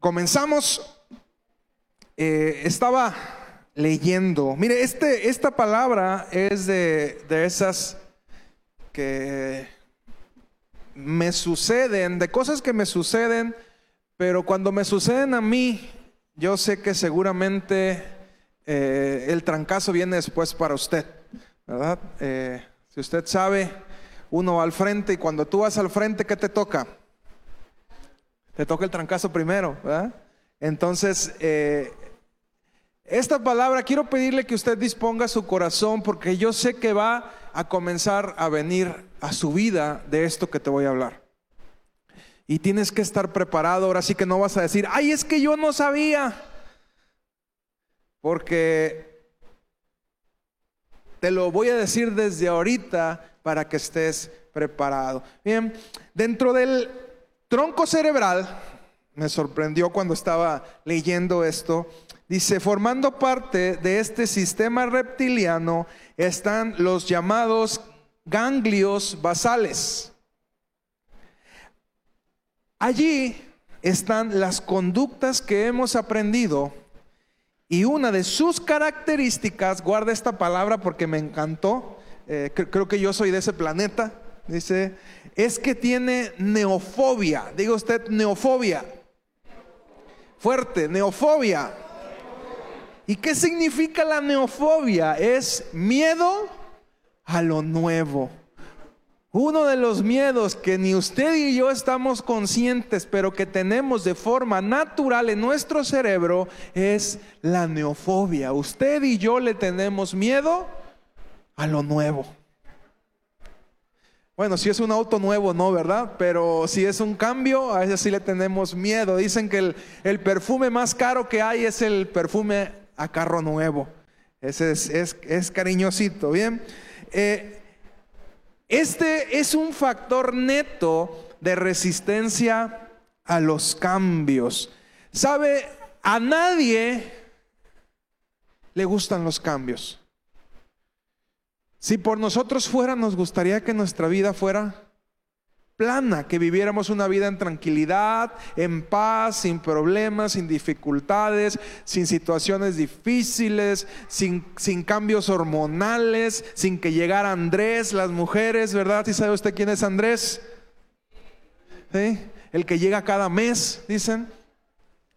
comenzamos. Eh, estaba leyendo. Mire, este, esta palabra es de, de esas que me suceden, de cosas que me suceden, pero cuando me suceden a mí, yo sé que seguramente eh, el trancazo viene después para usted, ¿verdad? Eh, si usted sabe, uno va al frente y cuando tú vas al frente, ¿qué te toca? Te toca el trancazo primero, ¿verdad? Entonces, eh, esta palabra quiero pedirle que usted disponga su corazón porque yo sé que va a comenzar a venir a su vida de esto que te voy a hablar. Y tienes que estar preparado, ahora sí que no vas a decir, ay, es que yo no sabía. Porque te lo voy a decir desde ahorita para que estés preparado. Bien, dentro del tronco cerebral, me sorprendió cuando estaba leyendo esto, Dice, formando parte de este sistema reptiliano están los llamados ganglios basales. Allí están las conductas que hemos aprendido y una de sus características, guarda esta palabra porque me encantó, eh, creo que yo soy de ese planeta, dice, es que tiene neofobia. Diga usted neofobia. Fuerte, neofobia. ¿Y qué significa la neofobia? Es miedo a lo nuevo. Uno de los miedos que ni usted y yo estamos conscientes, pero que tenemos de forma natural en nuestro cerebro, es la neofobia. Usted y yo le tenemos miedo a lo nuevo. Bueno, si es un auto nuevo, no, ¿verdad? Pero si es un cambio, a ese sí le tenemos miedo. Dicen que el, el perfume más caro que hay es el perfume a carro nuevo. Ese es, cariñosito, ¿bien? Eh, este es un factor neto de resistencia a los cambios. ¿Sabe? A nadie le gustan los cambios. Si por nosotros fuera, nos gustaría que nuestra vida fuera plana, que viviéramos una vida en tranquilidad, en paz, sin problemas, sin dificultades, sin situaciones difíciles, sin, cambios hormonales, sin que llegara Andrés, las mujeres, ¿verdad? ¿Sí sabe usted quién es Andrés? El que llega cada mes, dicen.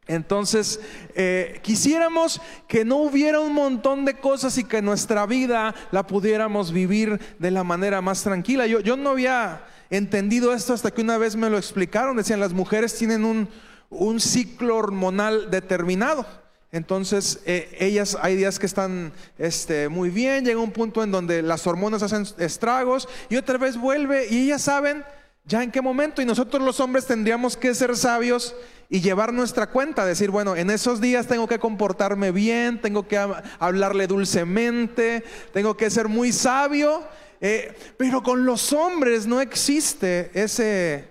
Entonces, eh, quisiéramos que no hubiera un montón de cosas y que nuestra vida la pudiéramos vivir de la manera más tranquila. Yo, yo no había entendido esto hasta que una vez me lo explicaron. Decían, las mujeres tienen un, ciclo hormonal determinado. Entonces, eh, ellas hay días que están este, muy bien, llega un punto en donde las hormonas hacen estragos y otra vez vuelve y ellas saben ya en qué momento y nosotros los hombres tendríamos que ser sabios y llevar nuestra cuenta, decir, bueno, en esos días tengo que comportarme bien, tengo que hablarle dulcemente, tengo que ser muy sabio eh, pero con los hombres no existe ese,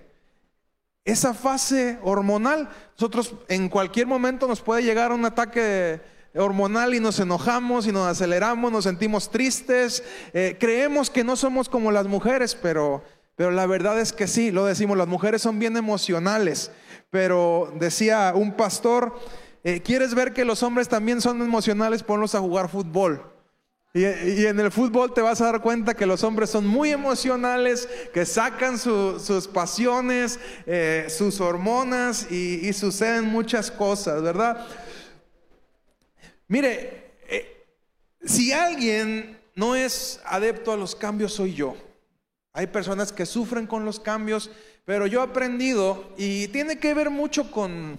esa fase hormonal. Nosotros en cualquier momento nos puede llegar un ataque hormonal y nos enojamos y nos aceleramos, nos sentimos tristes, eh, creemos que no somos como las mujeres, pero, pero la verdad es que sí, lo decimos, las mujeres son bien emocionales, pero decía un pastor, eh, ¿quieres ver que los hombres también son emocionales? Ponlos a jugar fútbol. Y, en el fútbol te vas a dar cuenta que los hombres son muy emocionales, que sacan sus pasiones, eh, sus hormonas y, suceden muchas cosas, ¿verdad? Mire, eh, si alguien no es adepto a los cambios, soy yo. Hay personas que sufren con los cambios, pero yo he aprendido y tiene que ver mucho con,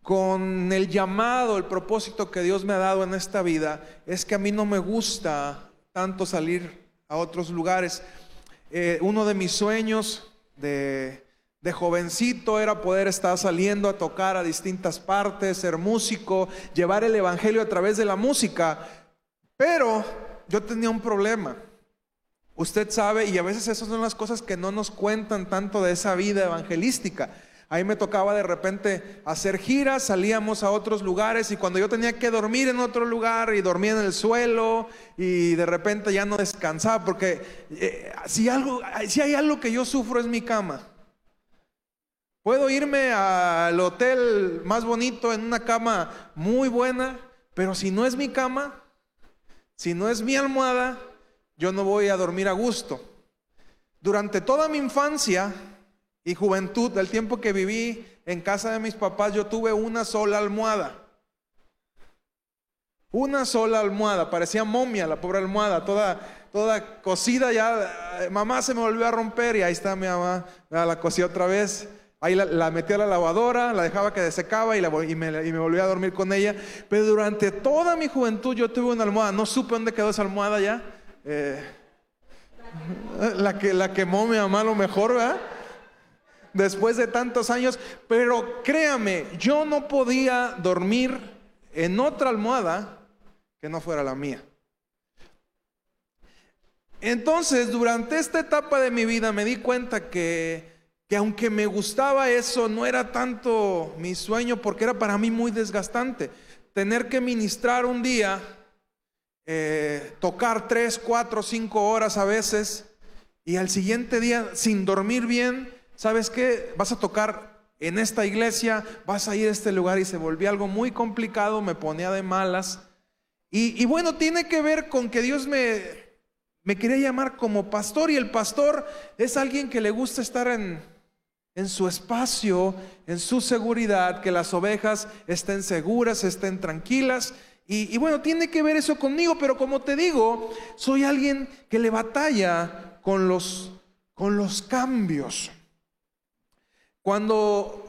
con el llamado, el propósito que Dios me ha dado en esta vida, es que a mí no me gusta tanto salir a otros lugares. Eh, uno de mis sueños de, de jovencito era poder estar saliendo a tocar a distintas partes, ser músico, llevar el Evangelio a través de la música. Pero yo tenía un problema. Usted sabe, y a veces esas son las cosas que no nos cuentan tanto de esa vida evangelística. Ahí me tocaba de repente hacer giras, salíamos a otros lugares y cuando yo tenía que dormir en otro lugar y dormía en el suelo y de repente ya no descansaba, porque eh, si, algo, si hay algo que yo sufro es mi cama. Puedo irme al hotel más bonito en una cama muy buena, pero si no es mi cama, si no es mi almohada, yo no voy a dormir a gusto. Durante toda mi infancia y juventud, del tiempo que viví en casa de mis papás, yo tuve una sola almohada. Una sola almohada, parecía momia la pobre almohada, toda, toda cosida ya. Mamá se me volvió a romper y ahí está mi mamá, la cosí otra vez. Ahí la, metí a la lavadora, la dejaba que secaba y, y, me, y, me, volví a dormir con ella. Pero durante toda mi juventud yo tuve una almohada, no supe dónde quedó esa almohada ya. Eh, la, que, la quemó mi mamá lo mejor, ¿verdad? Después de tantos años. Pero créame, yo no podía dormir en otra almohada que no fuera la mía. Entonces, durante esta etapa de mi vida me di cuenta que, que aunque me gustaba eso, no era tanto mi sueño porque era para mí muy desgastante. Tener que ministrar un día eh, tocar tres, cuatro, cinco horas a veces y al siguiente día sin dormir bien, ¿sabes qué? Vas a tocar en esta iglesia, vas a ir a este lugar y se volvió algo muy complicado, me ponía de malas. Y, bueno, tiene que ver con que Dios me, me quería llamar como pastor y el pastor es alguien que le gusta estar en, en su espacio, en su seguridad, que las ovejas estén seguras, estén tranquilas. Y, bueno, tiene que ver eso conmigo, pero como te digo, soy alguien que le batalla con los, con los cambios. Cuando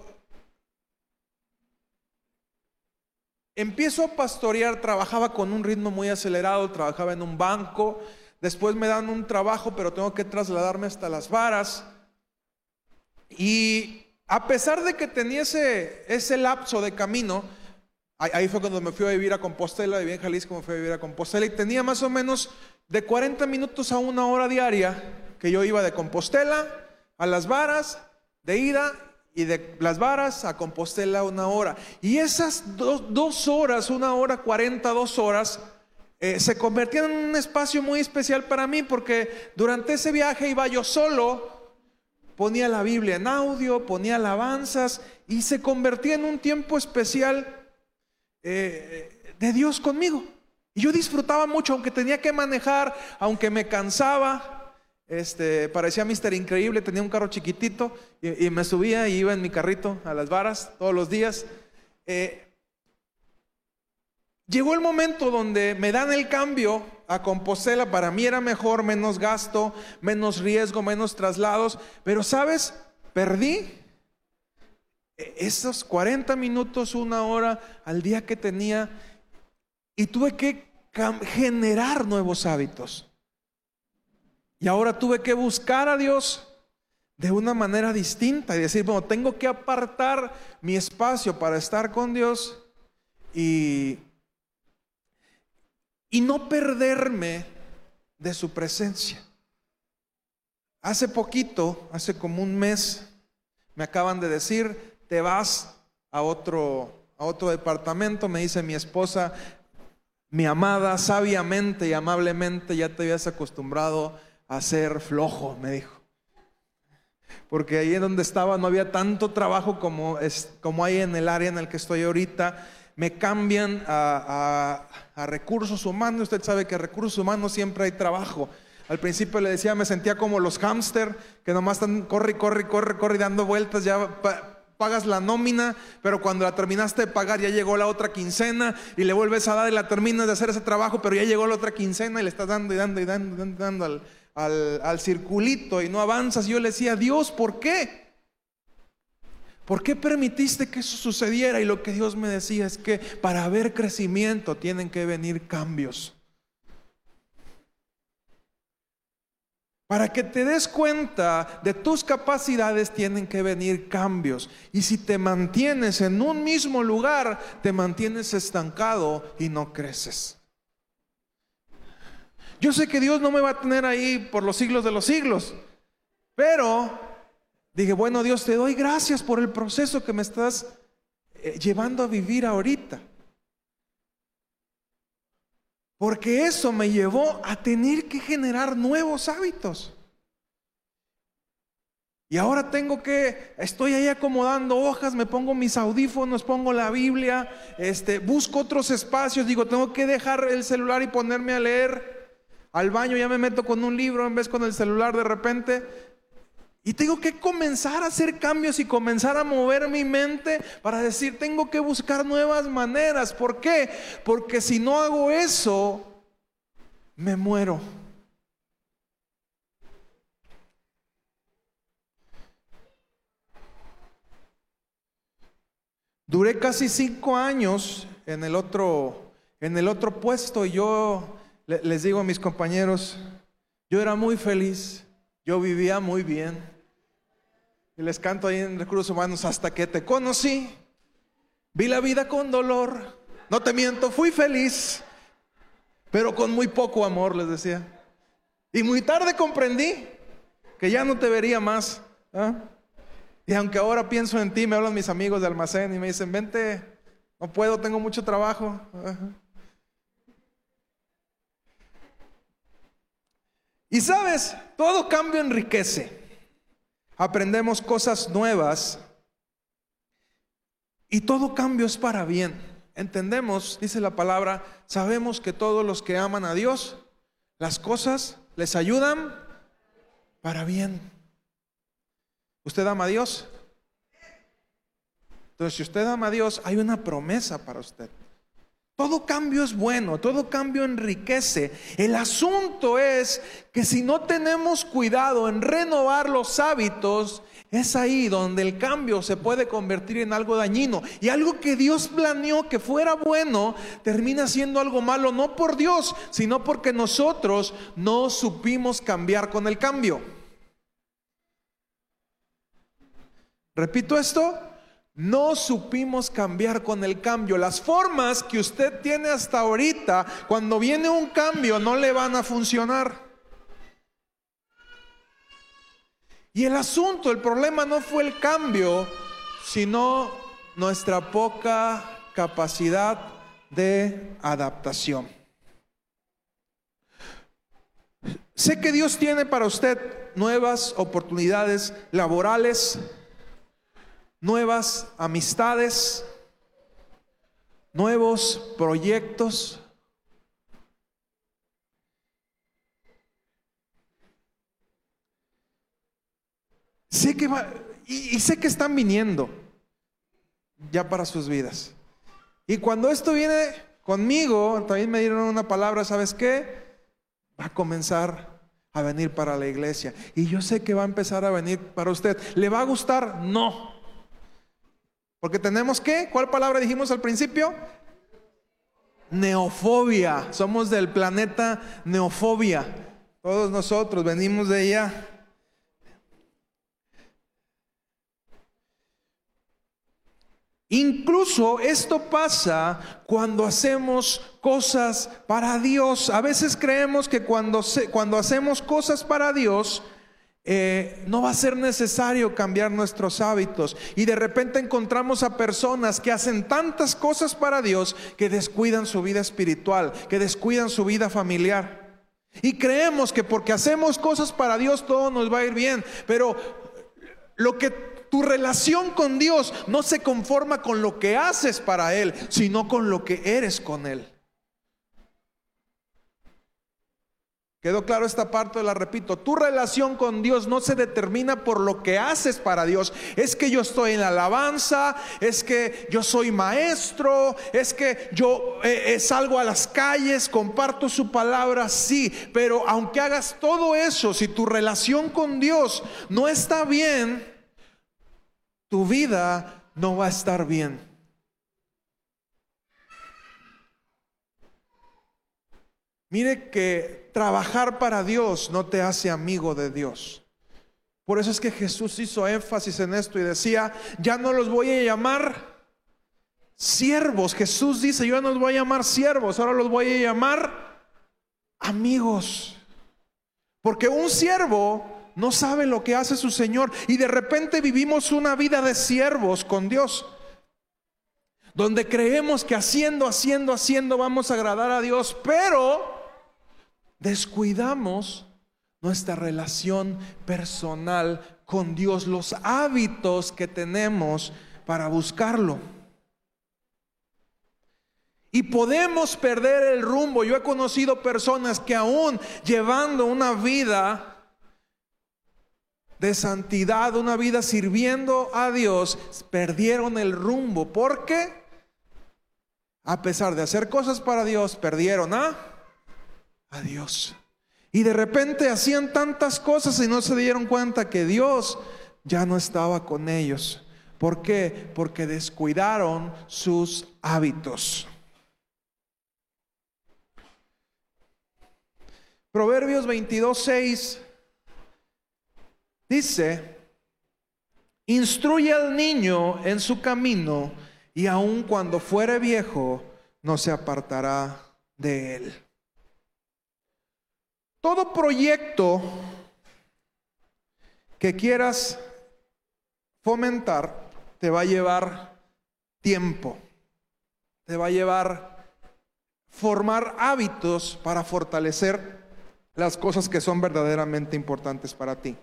empiezo a pastorear, trabajaba con un ritmo muy acelerado, trabajaba en un banco, después me dan un trabajo, pero tengo que trasladarme hasta las varas. Y a pesar de que tenía ese, ese lapso de camino, Ahí fue cuando me fui a vivir a Compostela, viví en Jalisco, me fui a vivir a Compostela y tenía más o menos de 40 minutos a una hora diaria que yo iba de Compostela a Las Varas, de ida y de Las Varas a Compostela una hora. Y esas dos, horas, una hora, 42 horas, eh, se convertían en un espacio muy especial para mí porque durante ese viaje iba yo solo, ponía la Biblia en audio, ponía alabanzas y se convertía en un tiempo especial eh, de Dios conmigo. Y yo disfrutaba mucho, aunque tenía que manejar, aunque me cansaba. Este, parecía Mister Increíble, tenía un carro chiquitito y, me subía y iba en mi carrito a las varas todos los días. Eh, llegó el momento donde me dan el cambio a Compostela, para mí era mejor, menos gasto, menos riesgo, menos traslados, pero sabes, perdí esos 40 minutos, una hora al día que tenía y tuve que generar nuevos hábitos. Y ahora tuve que buscar a Dios de una manera distinta y decir, bueno, tengo que apartar mi espacio para estar con Dios y, y no perderme de su presencia. Hace poquito, hace como un mes, me acaban de decir, te vas a otro, a otro departamento, me dice mi esposa, mi amada, sabiamente y amablemente ya te habías acostumbrado a ser flojo, me dijo. Porque ahí en donde estaba no había tanto trabajo como, es, como hay en el área en el que estoy ahorita. Me cambian a, a, recursos humanos. Usted sabe que recursos humanos siempre hay trabajo. Al principio le decía, me sentía como los hámster, que nomás están corre, corre, corre, corre, dando vueltas ya pagas la nómina, pero cuando la terminaste de pagar ya llegó la otra quincena y le vuelves a dar y la terminas de hacer ese trabajo, pero ya llegó la otra quincena y le estás dando y dando y dando y dando, al, al, al circulito y no avanzas. Y yo le decía, Dios, ¿por qué? ¿Por qué permitiste que eso sucediera? Y lo que Dios me decía es que para haber crecimiento tienen que venir cambios. Para que te des cuenta de tus capacidades tienen que venir cambios. Y si te mantienes en un mismo lugar, te mantienes estancado y no creces. Yo sé que Dios no me va a tener ahí por los siglos de los siglos, pero dije, bueno Dios, te doy gracias por el proceso que me estás eh, llevando a vivir ahorita. Porque eso me llevó a tener que generar nuevos hábitos. Y ahora tengo que, estoy ahí acomodando hojas, me pongo mis audífonos, pongo la Biblia, este, busco otros espacios, digo, tengo que dejar el celular y ponerme a leer. Al baño ya me meto con un libro en vez con el celular de repente. Y tengo que comenzar a hacer cambios y comenzar a mover mi mente para decir, tengo que buscar nuevas maneras. ¿Por qué? Porque si no hago eso, me muero. Duré casi cinco años en el otro, en el otro puesto y yo les digo a mis compañeros, yo era muy feliz, yo vivía muy bien. Y les canto ahí en Recursos Humanos hasta que te conocí, vi la vida con dolor, no te miento, fui feliz, pero con muy poco amor, les decía. Y muy tarde comprendí que ya no te vería más. ¿ah? Y aunque ahora pienso en ti, me hablan mis amigos de almacén y me dicen, vente, no puedo, tengo mucho trabajo. Y sabes, todo cambio enriquece. Aprendemos cosas nuevas y todo cambio es para bien. Entendemos, dice la palabra, sabemos que todos los que aman a Dios, las cosas les ayudan para bien. ¿Usted ama a Dios? Entonces, si usted ama a Dios, hay una promesa para usted. Todo cambio es bueno, todo cambio enriquece. El asunto es que si no tenemos cuidado en renovar los hábitos, es ahí donde el cambio se puede convertir en algo dañino. Y algo que Dios planeó que fuera bueno, termina siendo algo malo, no por Dios, sino porque nosotros no supimos cambiar con el cambio. Repito esto, no supimos cambiar con el cambio. Las formas que usted tiene hasta ahorita, cuando viene un cambio, no le van a funcionar. Y el asunto, el problema no fue el cambio, sino nuestra poca capacidad de adaptación. Sé que Dios tiene para usted nuevas oportunidades laborales, nuevas amistades, nuevos proyectos. Sé que va, y, sé que están viniendo ya para sus vidas. Y cuando esto viene conmigo, también me dieron una palabra, ¿sabes qué? Va a comenzar a venir para la iglesia. Y yo sé que va a empezar a venir para usted. ¿Le va a gustar? No. Porque tenemos que, ¿cuál palabra dijimos al principio? Neofobia. Somos del planeta neofobia. Todos nosotros venimos de allá. Incluso esto pasa cuando hacemos cosas para Dios. A veces creemos que cuando, cuando hacemos cosas para Dios, eh, no va a ser necesario cambiar nuestros hábitos. Y de repente encontramos a personas que hacen tantas cosas para Dios que descuidan su vida espiritual, que descuidan su vida familiar. Y creemos que porque hacemos cosas para Dios todo nos va a ir bien. Pero lo que tu relación con Dios no se conforma con lo que haces para Él, sino con lo que eres con Él. ¿Quedó claro esta parte? La repito, tu relación con Dios no se determina por lo que haces para Dios. Es que yo estoy en la alabanza, es que yo soy maestro, es que yo eh, eh, salgo a las calles, comparto su palabra, sí. Pero aunque hagas todo eso, si tu relación con Dios no está bien, tu vida no va a estar bien. Mire que trabajar para Dios no te hace amigo de Dios. Por eso es que Jesús hizo énfasis en esto y decía, ya no los voy a llamar siervos. Jesús dice, yo no los voy a llamar siervos, ahora los voy a llamar amigos. Porque un siervo no sabe lo que hace su Señor y de repente vivimos una vida de siervos con Dios donde creemos que haciendo, haciendo, haciendo vamos a agradar a Dios, pero descuidamos nuestra relación personal con Dios, los hábitos que tenemos para buscarlo. Y podemos perder el rumbo. Yo he conocido personas que aún llevando una vida de santidad, una vida sirviendo a Dios, perdieron el rumbo. ¿Por qué? A pesar de hacer cosas para Dios, perdieron a, Dios. Y de repente hacían tantas cosas y no se dieron cuenta que Dios ya no estaba con ellos. ¿Por qué? Porque descuidaron sus hábitos. Proverbios 22, 6 dice, instruye al niño en su camino y aun cuando fuere viejo no se apartará de él. Todo proyecto que quieras fomentar te va a llevar tiempo, te va a llevar formar hábitos para fortalecer las cosas que son verdaderamente importantes para ti.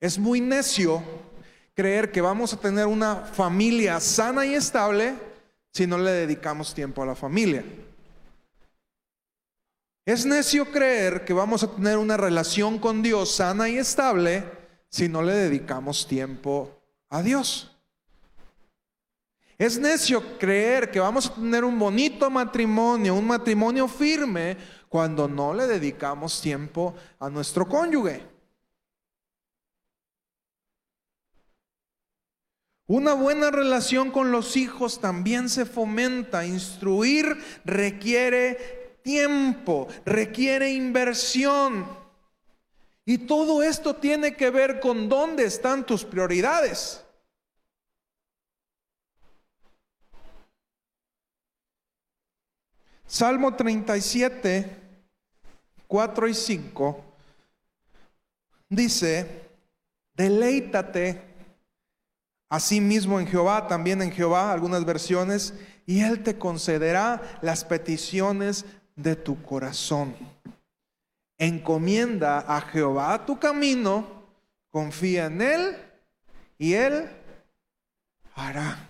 Es muy necio creer que vamos a tener una familia sana y estable si no le dedicamos tiempo a la familia. Es necio creer que vamos a tener una relación con Dios sana y estable si no le dedicamos tiempo a Dios. Es necio creer que vamos a tener un bonito matrimonio, un matrimonio firme, cuando no le dedicamos tiempo a nuestro cónyuge. Una buena relación con los hijos también se fomenta. Instruir requiere tiempo, requiere inversión. Y todo esto tiene que ver con dónde están tus prioridades. Salmo 37 4 y 5 dice, deleítate a sí mismo en Jehová, también en Jehová, algunas versiones, y Él te concederá las peticiones de tu corazón. Encomienda a Jehová tu camino, confía en Él y Él hará.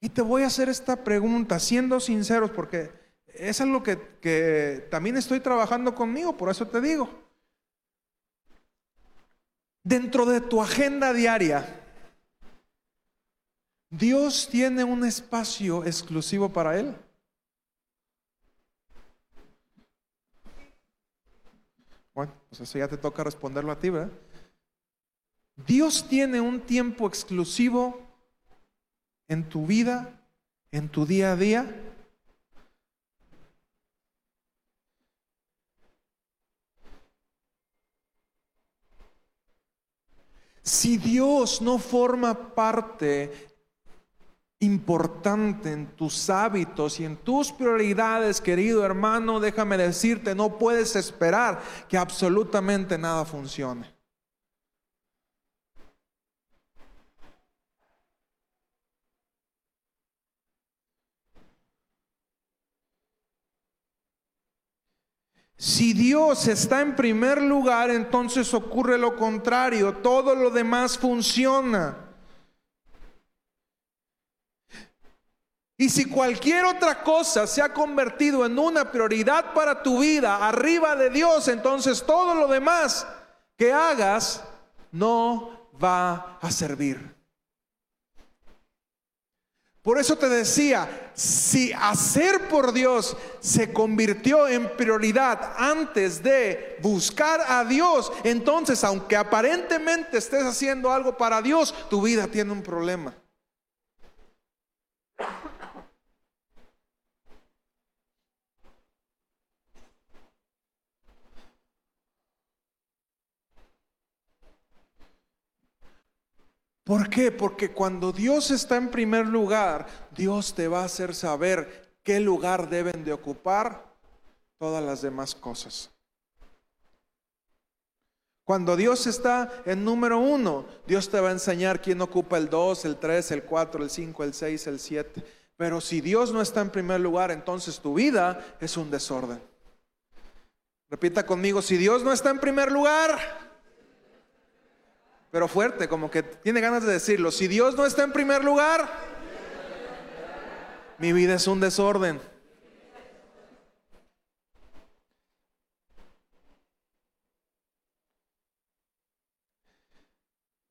Y te voy a hacer esta pregunta, siendo sinceros, porque es algo que, que también estoy trabajando conmigo, por eso te digo. Dentro de tu agenda diaria, Dios tiene un espacio exclusivo para Él. Bueno, eso ya te toca responderlo a ti, ¿verdad? Dios tiene un tiempo exclusivo en tu vida, en tu día a día. Si Dios no forma parte importante en tus hábitos y en tus prioridades, querido hermano, déjame decirte, no puedes esperar que absolutamente nada funcione. Si Dios está en primer lugar, entonces ocurre lo contrario, todo lo demás funciona. Y si cualquier otra cosa se ha convertido en una prioridad para tu vida arriba de Dios, entonces todo lo demás que hagas no va a servir. Por eso te decía, si hacer por Dios se convirtió en prioridad antes de buscar a Dios, entonces aunque aparentemente estés haciendo algo para Dios, tu vida tiene un problema. ¿Por qué? Porque cuando Dios está en primer lugar, Dios te va a hacer saber qué lugar deben de ocupar todas las demás cosas. Cuando Dios está en número uno, Dios te va a enseñar quién ocupa el 2, el 3, el 4, el 5, el 6, el 7. Pero si Dios no está en primer lugar, entonces tu vida es un desorden. Repita conmigo, si Dios no está en primer lugar, pero fuerte, como que tiene ganas de decirlo, si Dios no está en primer lugar, mi vida es un desorden.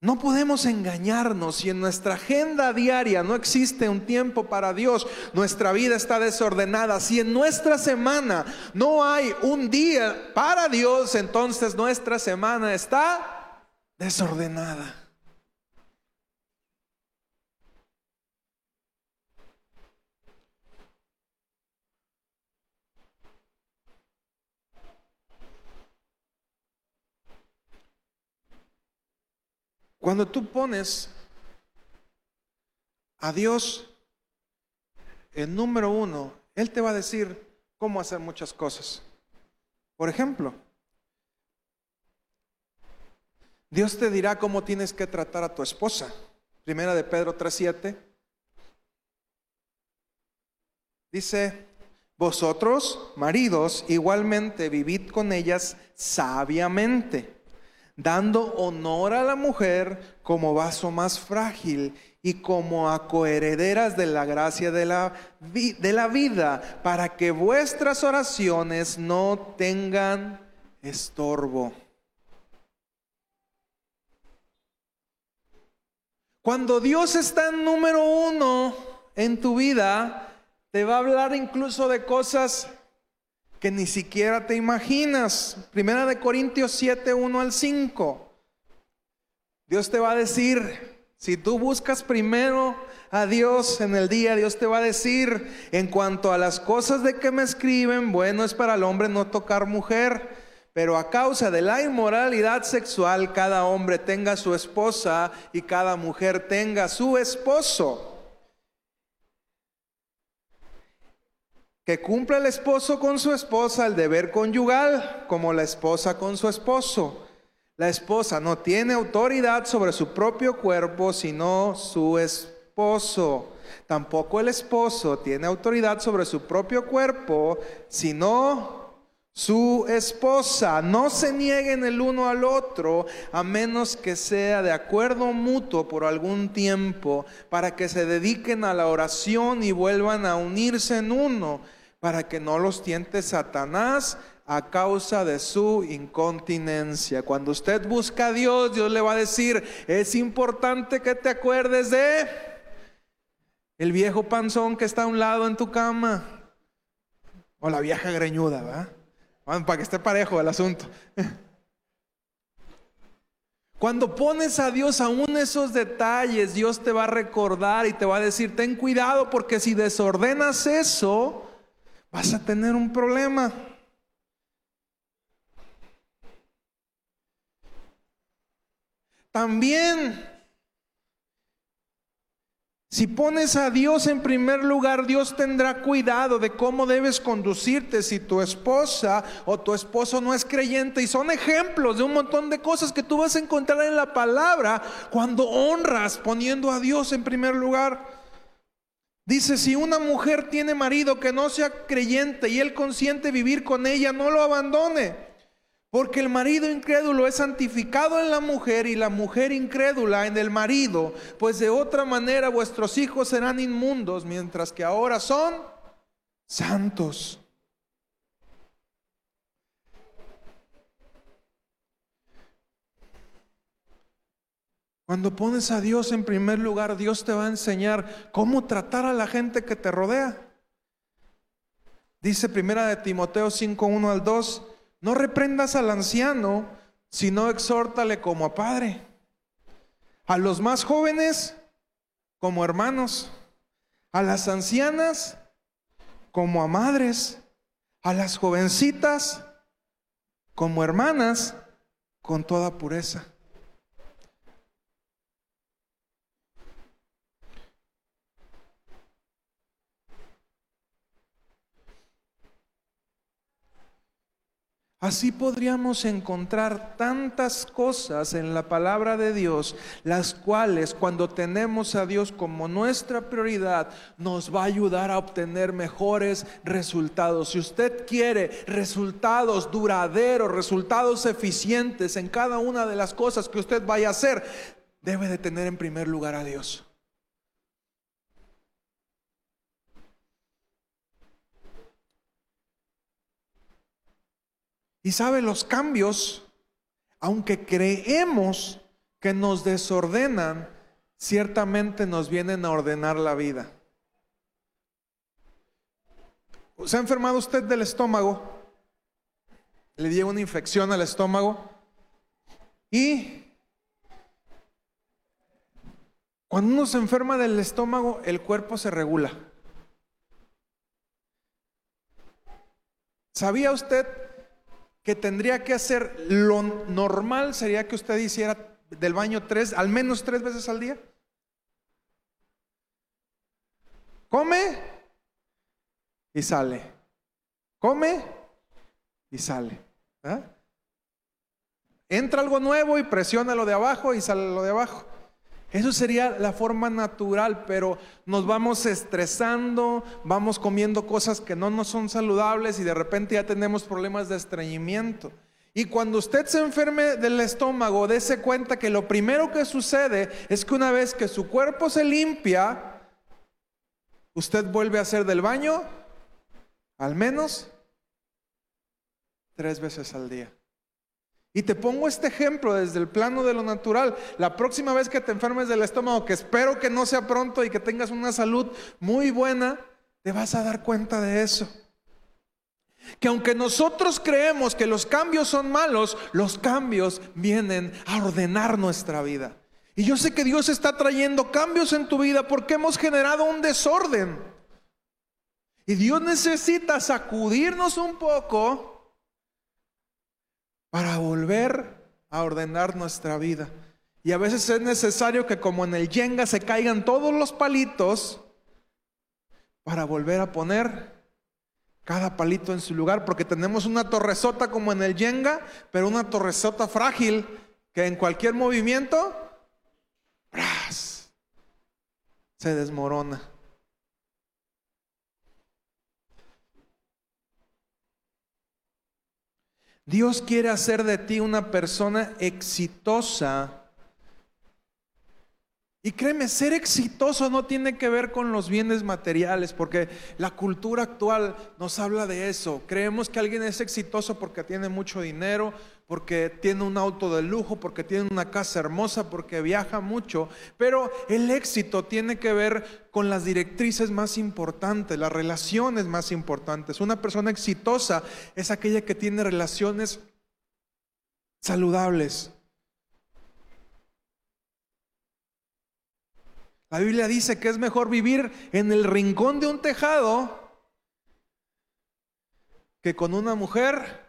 No podemos engañarnos si en nuestra agenda diaria no existe un tiempo para Dios, nuestra vida está desordenada. Si en nuestra semana no hay un día para Dios, entonces nuestra semana está desordenada. Cuando tú pones a Dios en número uno, Él te va a decir cómo hacer muchas cosas. Por ejemplo, Dios te dirá cómo tienes que tratar a tu esposa. Primera de Pedro 3:7. Dice, vosotros, maridos, igualmente vivid con ellas sabiamente dando honor a la mujer como vaso más frágil y como a coherederas de la gracia de la, de la vida, para que vuestras oraciones no tengan estorbo. Cuando Dios está en número uno en tu vida, te va a hablar incluso de cosas que ni siquiera te imaginas. Primera de Corintios 7, 1 al 5. Dios te va a decir, si tú buscas primero a Dios en el día, Dios te va a decir, en cuanto a las cosas de que me escriben, bueno es para el hombre no tocar mujer, pero a causa de la inmoralidad sexual, cada hombre tenga su esposa y cada mujer tenga su esposo. que cumpla el esposo con su esposa el deber conyugal, como la esposa con su esposo. La esposa no tiene autoridad sobre su propio cuerpo, sino su esposo. Tampoco el esposo tiene autoridad sobre su propio cuerpo, sino su esposa. No se nieguen el uno al otro, a menos que sea de acuerdo mutuo por algún tiempo, para que se dediquen a la oración y vuelvan a unirse en uno para que no los tiente Satanás a causa de su incontinencia. Cuando usted busca a Dios, Dios le va a decir, es importante que te acuerdes de el viejo panzón que está a un lado en tu cama. O la vieja greñuda, ¿verdad? para que esté parejo el asunto. Cuando pones a Dios aún esos detalles, Dios te va a recordar y te va a decir, ten cuidado porque si desordenas eso, vas a tener un problema. También, si pones a Dios en primer lugar, Dios tendrá cuidado de cómo debes conducirte si tu esposa o tu esposo no es creyente. Y son ejemplos de un montón de cosas que tú vas a encontrar en la palabra cuando honras poniendo a Dios en primer lugar. Dice, si una mujer tiene marido que no sea creyente y él consiente vivir con ella, no lo abandone. Porque el marido incrédulo es santificado en la mujer y la mujer incrédula en el marido, pues de otra manera vuestros hijos serán inmundos, mientras que ahora son santos. Cuando pones a Dios en primer lugar, Dios te va a enseñar cómo tratar a la gente que te rodea. Dice primera de Timoteo 5, 1 al 2, no reprendas al anciano, sino exhórtale como a padre. A los más jóvenes como hermanos, a las ancianas como a madres, a las jovencitas como hermanas con toda pureza. Así podríamos encontrar tantas cosas en la palabra de Dios, las cuales cuando tenemos a Dios como nuestra prioridad, nos va a ayudar a obtener mejores resultados. Si usted quiere resultados duraderos, resultados eficientes en cada una de las cosas que usted vaya a hacer, debe de tener en primer lugar a Dios. Y sabe, los cambios, aunque creemos que nos desordenan, ciertamente nos vienen a ordenar la vida. ¿Se ha enfermado usted del estómago? Le dio una infección al estómago. Y cuando uno se enferma del estómago, el cuerpo se regula. ¿Sabía usted que tendría que hacer, lo normal sería que usted hiciera del baño tres, al menos tres veces al día. Come y sale. Come y sale. Entra algo nuevo y presiona lo de abajo y sale lo de abajo. Eso sería la forma natural, pero nos vamos estresando, vamos comiendo cosas que no nos son saludables y de repente ya tenemos problemas de estreñimiento. Y cuando usted se enferme del estómago, dése cuenta que lo primero que sucede es que una vez que su cuerpo se limpia, usted vuelve a hacer del baño al menos tres veces al día. Y te pongo este ejemplo desde el plano de lo natural. La próxima vez que te enfermes del estómago, que espero que no sea pronto y que tengas una salud muy buena, te vas a dar cuenta de eso. Que aunque nosotros creemos que los cambios son malos, los cambios vienen a ordenar nuestra vida. Y yo sé que Dios está trayendo cambios en tu vida porque hemos generado un desorden. Y Dios necesita sacudirnos un poco para volver a ordenar nuestra vida. Y a veces es necesario que como en el yenga se caigan todos los palitos para volver a poner cada palito en su lugar, porque tenemos una torresota como en el yenga, pero una torresota frágil que en cualquier movimiento se desmorona. Dios quiere hacer de ti una persona exitosa. Y créeme, ser exitoso no tiene que ver con los bienes materiales, porque la cultura actual nos habla de eso. Creemos que alguien es exitoso porque tiene mucho dinero, porque tiene un auto de lujo, porque tiene una casa hermosa, porque viaja mucho, pero el éxito tiene que ver con las directrices más importantes, las relaciones más importantes. Una persona exitosa es aquella que tiene relaciones saludables. La Biblia dice que es mejor vivir en el rincón de un tejado que con una mujer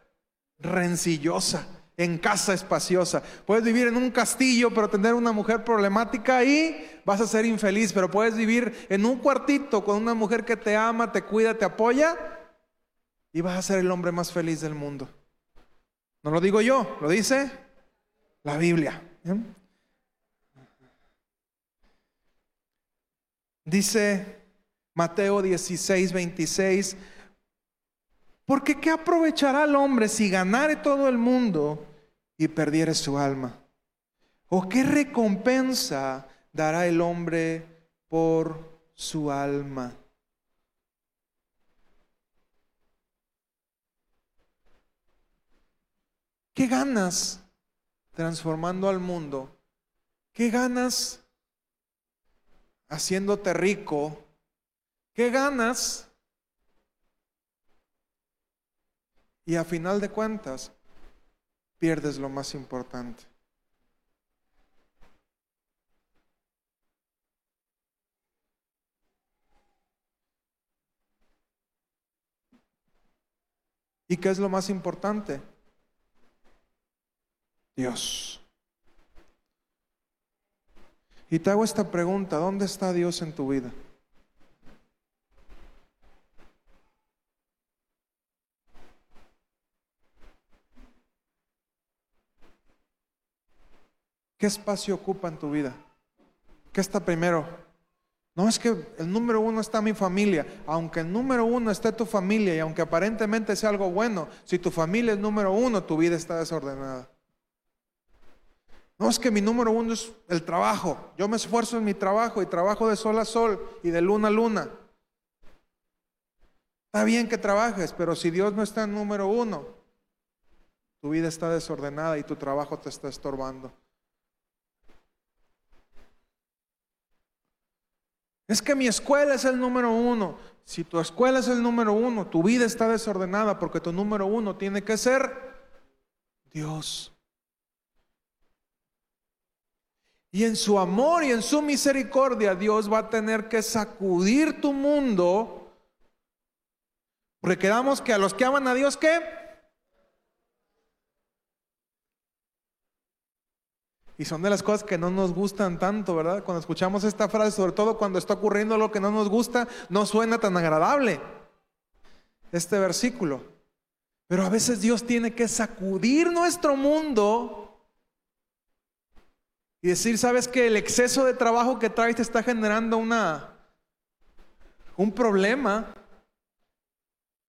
rencillosa, en casa espaciosa. Puedes vivir en un castillo, pero tener una mujer problemática y vas a ser infeliz. Pero puedes vivir en un cuartito con una mujer que te ama, te cuida, te apoya y vas a ser el hombre más feliz del mundo. No lo digo yo, lo dice la Biblia. Dice Mateo 16, 26. Porque ¿qué aprovechará el hombre si ganare todo el mundo y perdiere su alma? ¿O qué recompensa dará el hombre por su alma? ¿Qué ganas transformando al mundo? ¿Qué ganas haciéndote rico? ¿Qué ganas Y a final de cuentas, pierdes lo más importante. ¿Y qué es lo más importante? Dios. Y te hago esta pregunta, ¿dónde está Dios en tu vida? ¿Qué espacio ocupa en tu vida? ¿Qué está primero? No es que el número uno está mi familia. Aunque el número uno esté tu familia y aunque aparentemente sea algo bueno, si tu familia es número uno, tu vida está desordenada. No es que mi número uno es el trabajo. Yo me esfuerzo en mi trabajo y trabajo de sol a sol y de luna a luna. Está bien que trabajes, pero si Dios no está en número uno, tu vida está desordenada y tu trabajo te está estorbando. Es que mi escuela es el número uno. Si tu escuela es el número uno, tu vida está desordenada porque tu número uno tiene que ser Dios. Y en su amor y en su misericordia Dios va a tener que sacudir tu mundo. Porque quedamos que a los que aman a Dios, ¿qué? Y son de las cosas que no nos gustan tanto, ¿verdad? Cuando escuchamos esta frase, sobre todo cuando está ocurriendo lo que no nos gusta, no suena tan agradable este versículo. Pero a veces Dios tiene que sacudir nuestro mundo y decir, ¿sabes que el exceso de trabajo que traes te está generando una un problema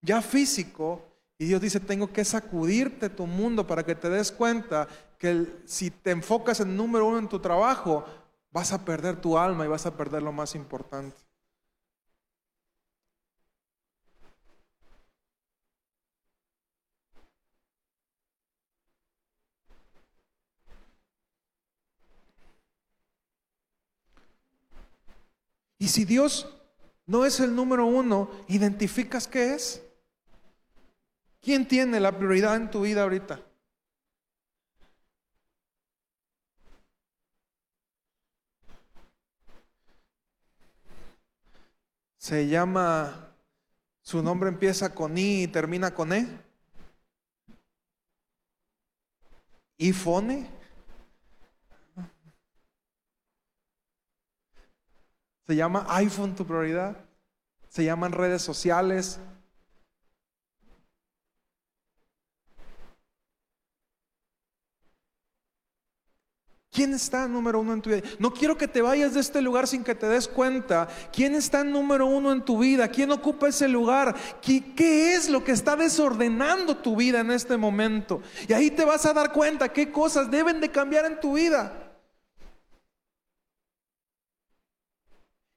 ya físico? Y Dios dice, tengo que sacudirte tu mundo para que te des cuenta que si te enfocas en número uno en tu trabajo, vas a perder tu alma y vas a perder lo más importante. Y si Dios no es el número uno, ¿identificas qué es? ¿Quién tiene la prioridad en tu vida ahorita? Se llama, su nombre empieza con I y termina con E. iPhone. Se llama iPhone tu prioridad. Se llaman redes sociales, ¿Quién está número uno en tu vida? No quiero que te vayas de este lugar sin que te des cuenta. ¿Quién está número uno en tu vida? ¿Quién ocupa ese lugar? ¿Qué, es lo que está desordenando tu vida en este momento? Y ahí te vas a dar cuenta qué cosas deben de cambiar en tu vida.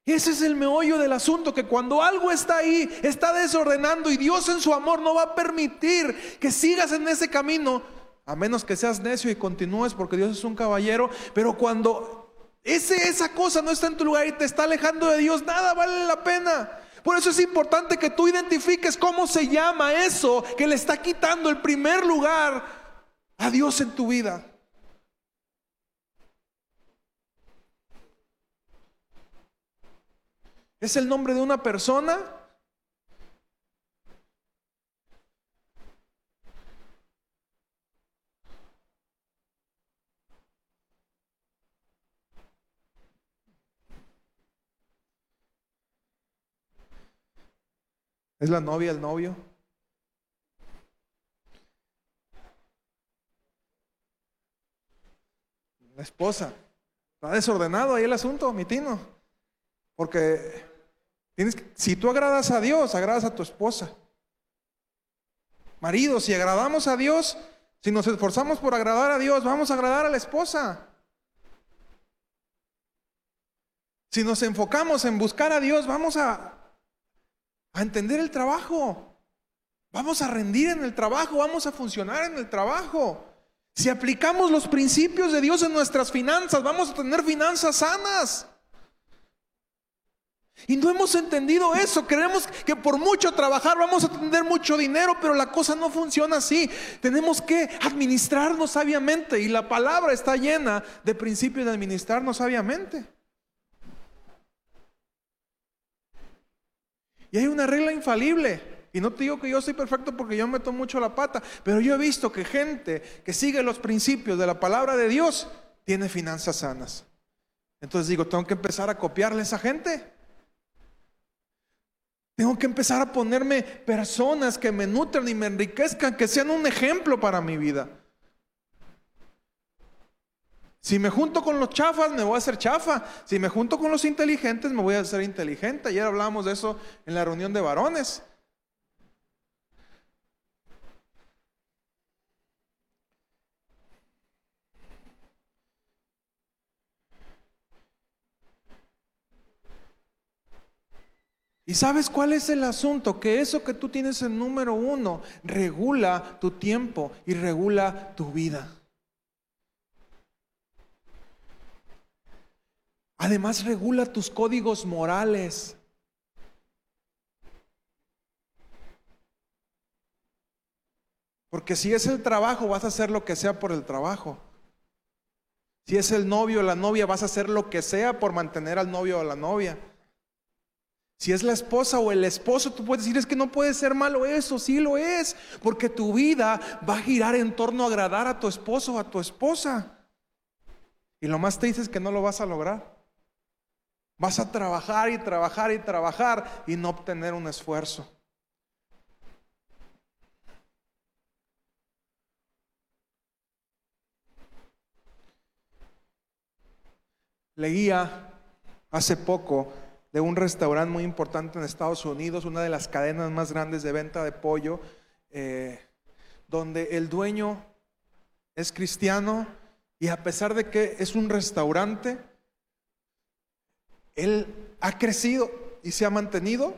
Ese es el meollo del asunto, que cuando algo está ahí, está desordenando y Dios en su amor no va a permitir que sigas en ese camino, a menos que seas necio y continúes porque Dios es un caballero, pero cuando ese, esa cosa no está en tu lugar y te está alejando de Dios, nada vale la pena. Por eso es importante que tú identifiques cómo se llama eso que le está quitando el primer lugar a Dios en tu vida. ¿Es el nombre de una persona? ¿Es la novia el novio? La esposa. Está desordenado ahí el asunto, mi tino. Porque tienes si tú agradas a Dios, agradas a tu esposa. Marido, si agradamos a Dios, si nos esforzamos por agradar a Dios, vamos a agradar a la esposa. Si nos enfocamos en buscar a Dios, vamos a a entender el trabajo. Vamos a rendir en el trabajo, vamos a funcionar en el trabajo. Si aplicamos los principios de Dios en nuestras finanzas, vamos a tener finanzas sanas. Y no hemos entendido eso. Creemos que por mucho trabajar vamos a tener mucho dinero, pero la cosa no funciona así. Tenemos que administrarnos sabiamente y la palabra está llena de principios de administrarnos sabiamente. Y hay una regla infalible. Y no te digo que yo soy perfecto porque yo meto mucho la pata, pero yo he visto que gente que sigue los principios de la palabra de Dios tiene finanzas sanas. Entonces digo, tengo que empezar a copiarle a esa gente. Tengo que empezar a ponerme personas que me nutran y me enriquezcan, que sean un ejemplo para mi vida. Si me junto con los chafas, me voy a hacer chafa. Si me junto con los inteligentes, me voy a hacer inteligente. Ayer hablábamos de eso en la reunión de varones. ¿Y sabes cuál es el asunto? Que eso que tú tienes en número uno regula tu tiempo y regula tu vida. Además regula tus códigos morales. Porque si es el trabajo, vas a hacer lo que sea por el trabajo. Si es el novio o la novia, vas a hacer lo que sea por mantener al novio o la novia. Si es la esposa o el esposo, tú puedes decir, es que no puede ser malo eso, sí lo es, porque tu vida va a girar en torno a agradar a tu esposo o a tu esposa. Y lo más triste es que no lo vas a lograr. Vas a trabajar y trabajar y trabajar y no obtener un esfuerzo. Leía hace poco de un restaurante muy importante en Estados Unidos, una de las cadenas más grandes de venta de pollo, eh, donde el dueño es cristiano y a pesar de que es un restaurante, él ha crecido y se ha mantenido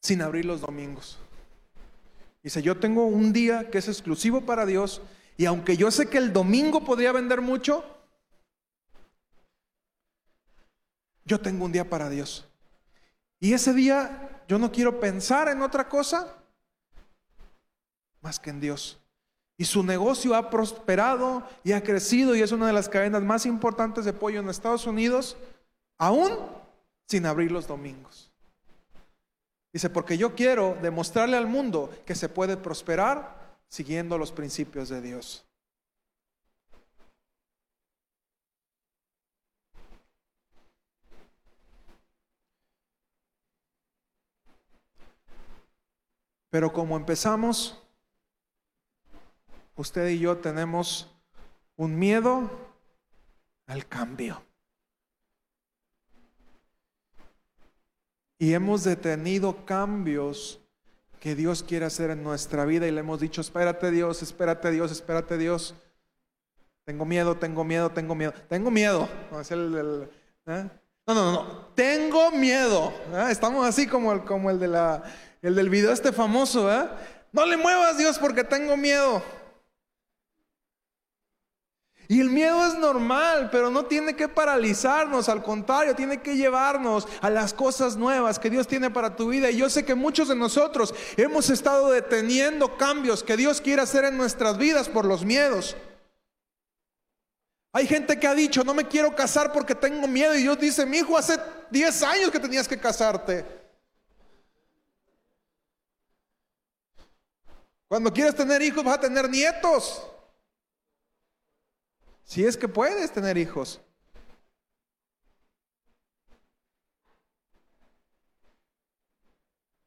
sin abrir los domingos. Dice, yo tengo un día que es exclusivo para Dios y aunque yo sé que el domingo podría vender mucho, yo tengo un día para Dios. Y ese día yo no quiero pensar en otra cosa más que en Dios. Y su negocio ha prosperado y ha crecido y es una de las cadenas más importantes de pollo en Estados Unidos, aún sin abrir los domingos. Dice, porque yo quiero demostrarle al mundo que se puede prosperar siguiendo los principios de Dios. Pero como empezamos, usted y yo tenemos un miedo al cambio. Y hemos detenido cambios que Dios quiere hacer en nuestra vida y le hemos dicho, espérate Dios, espérate Dios, espérate Dios. Tengo miedo, tengo miedo, tengo miedo. Tengo miedo. No, ¿eh? no, no, no, Tengo miedo. ¿eh? Estamos así como el, como el de la el del video este famoso, ¿eh? No le muevas Dios porque tengo miedo. Y el miedo es normal, pero no tiene que paralizarnos, al contrario, tiene que llevarnos a las cosas nuevas que Dios tiene para tu vida. Y yo sé que muchos de nosotros hemos estado deteniendo cambios que Dios quiere hacer en nuestras vidas por los miedos. Hay gente que ha dicho, no me quiero casar porque tengo miedo. Y Dios dice, mi hijo, hace 10 años que tenías que casarte. Cuando quieres tener hijos vas a tener nietos. Si es que puedes tener hijos.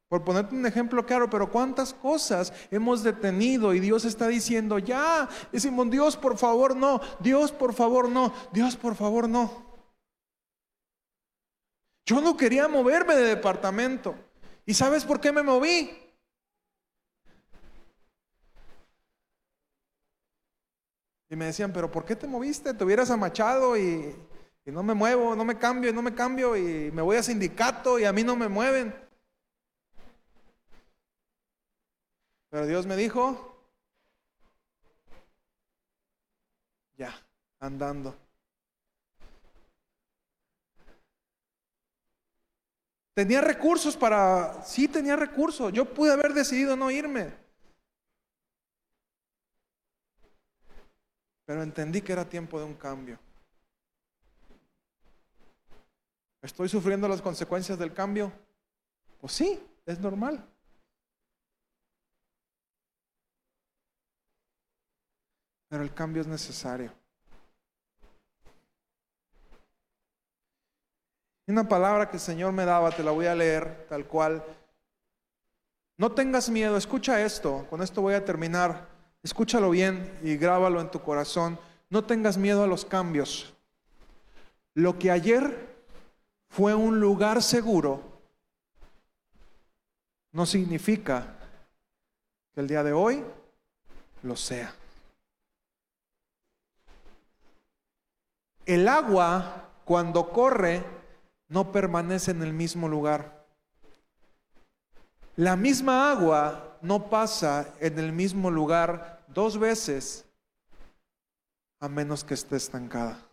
Por ponerte un ejemplo claro, pero cuántas cosas hemos detenido y Dios está diciendo, ya, decimos, Dios por favor no, Dios por favor no, Dios por favor no. Yo no quería moverme de departamento. ¿Y sabes por qué me moví? Y me decían, pero ¿por qué te moviste? Te hubieras amachado y, no me muevo, no me cambio, y no me cambio y me voy a sindicato y a mí no me mueven. Pero Dios me dijo, ya, andando. Tenía recursos para, sí tenía recursos, yo pude haber decidido no irme. Pero entendí que era tiempo de un cambio. ¿Estoy sufriendo las consecuencias del cambio? Pues sí, es normal. Pero el cambio es necesario. Una palabra que el Señor me daba, te la voy a leer tal cual. No tengas miedo, escucha esto, con esto voy a terminar. Escúchalo bien y grábalo en tu corazón. no tengas miedo a los cambios. Lo que ayer fue un lugar seguro no significa que el día de hoy lo sea. El agua cuando corre no permanece en el mismo lugar. La misma agua no pasa en el mismo lugar dos veces a menos que esté estancada.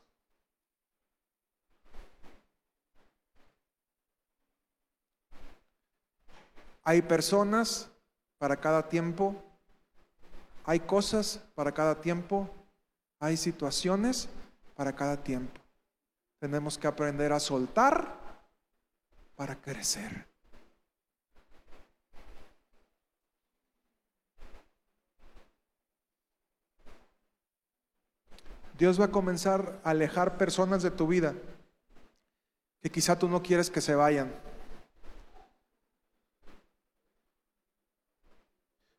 Hay personas para cada tiempo, hay cosas para cada tiempo, hay situaciones para cada tiempo. Tenemos que aprender a soltar para crecer. Dios va a comenzar a alejar personas de tu vida que quizá tú no quieres que se vayan.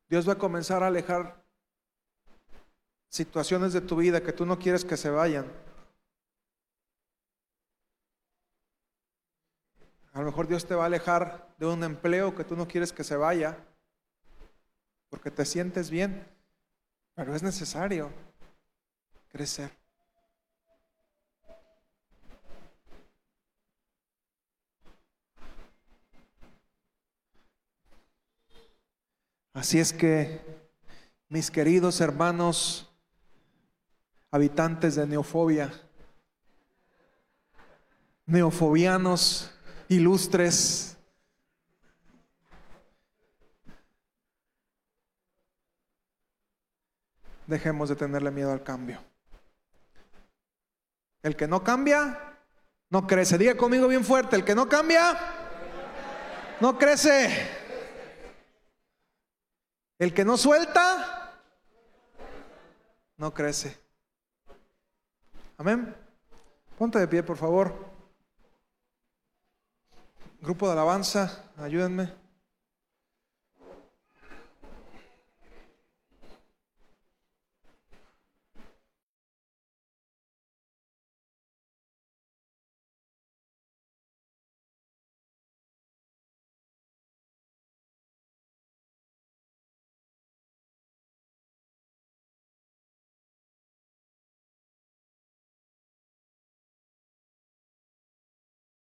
Dios va a comenzar a alejar situaciones de tu vida que tú no quieres que se vayan. A lo mejor Dios te va a alejar de un empleo que tú no quieres que se vaya porque te sientes bien, pero es necesario crecer. Así es que, mis queridos hermanos, habitantes de Neofobia, neofobianos ilustres, dejemos de tenerle miedo al cambio. El que no cambia, no crece. Diga conmigo bien fuerte, el que no cambia, no crece. El que no suelta, no crece. Amén. Ponte de pie, por favor. Grupo de alabanza, ayúdenme.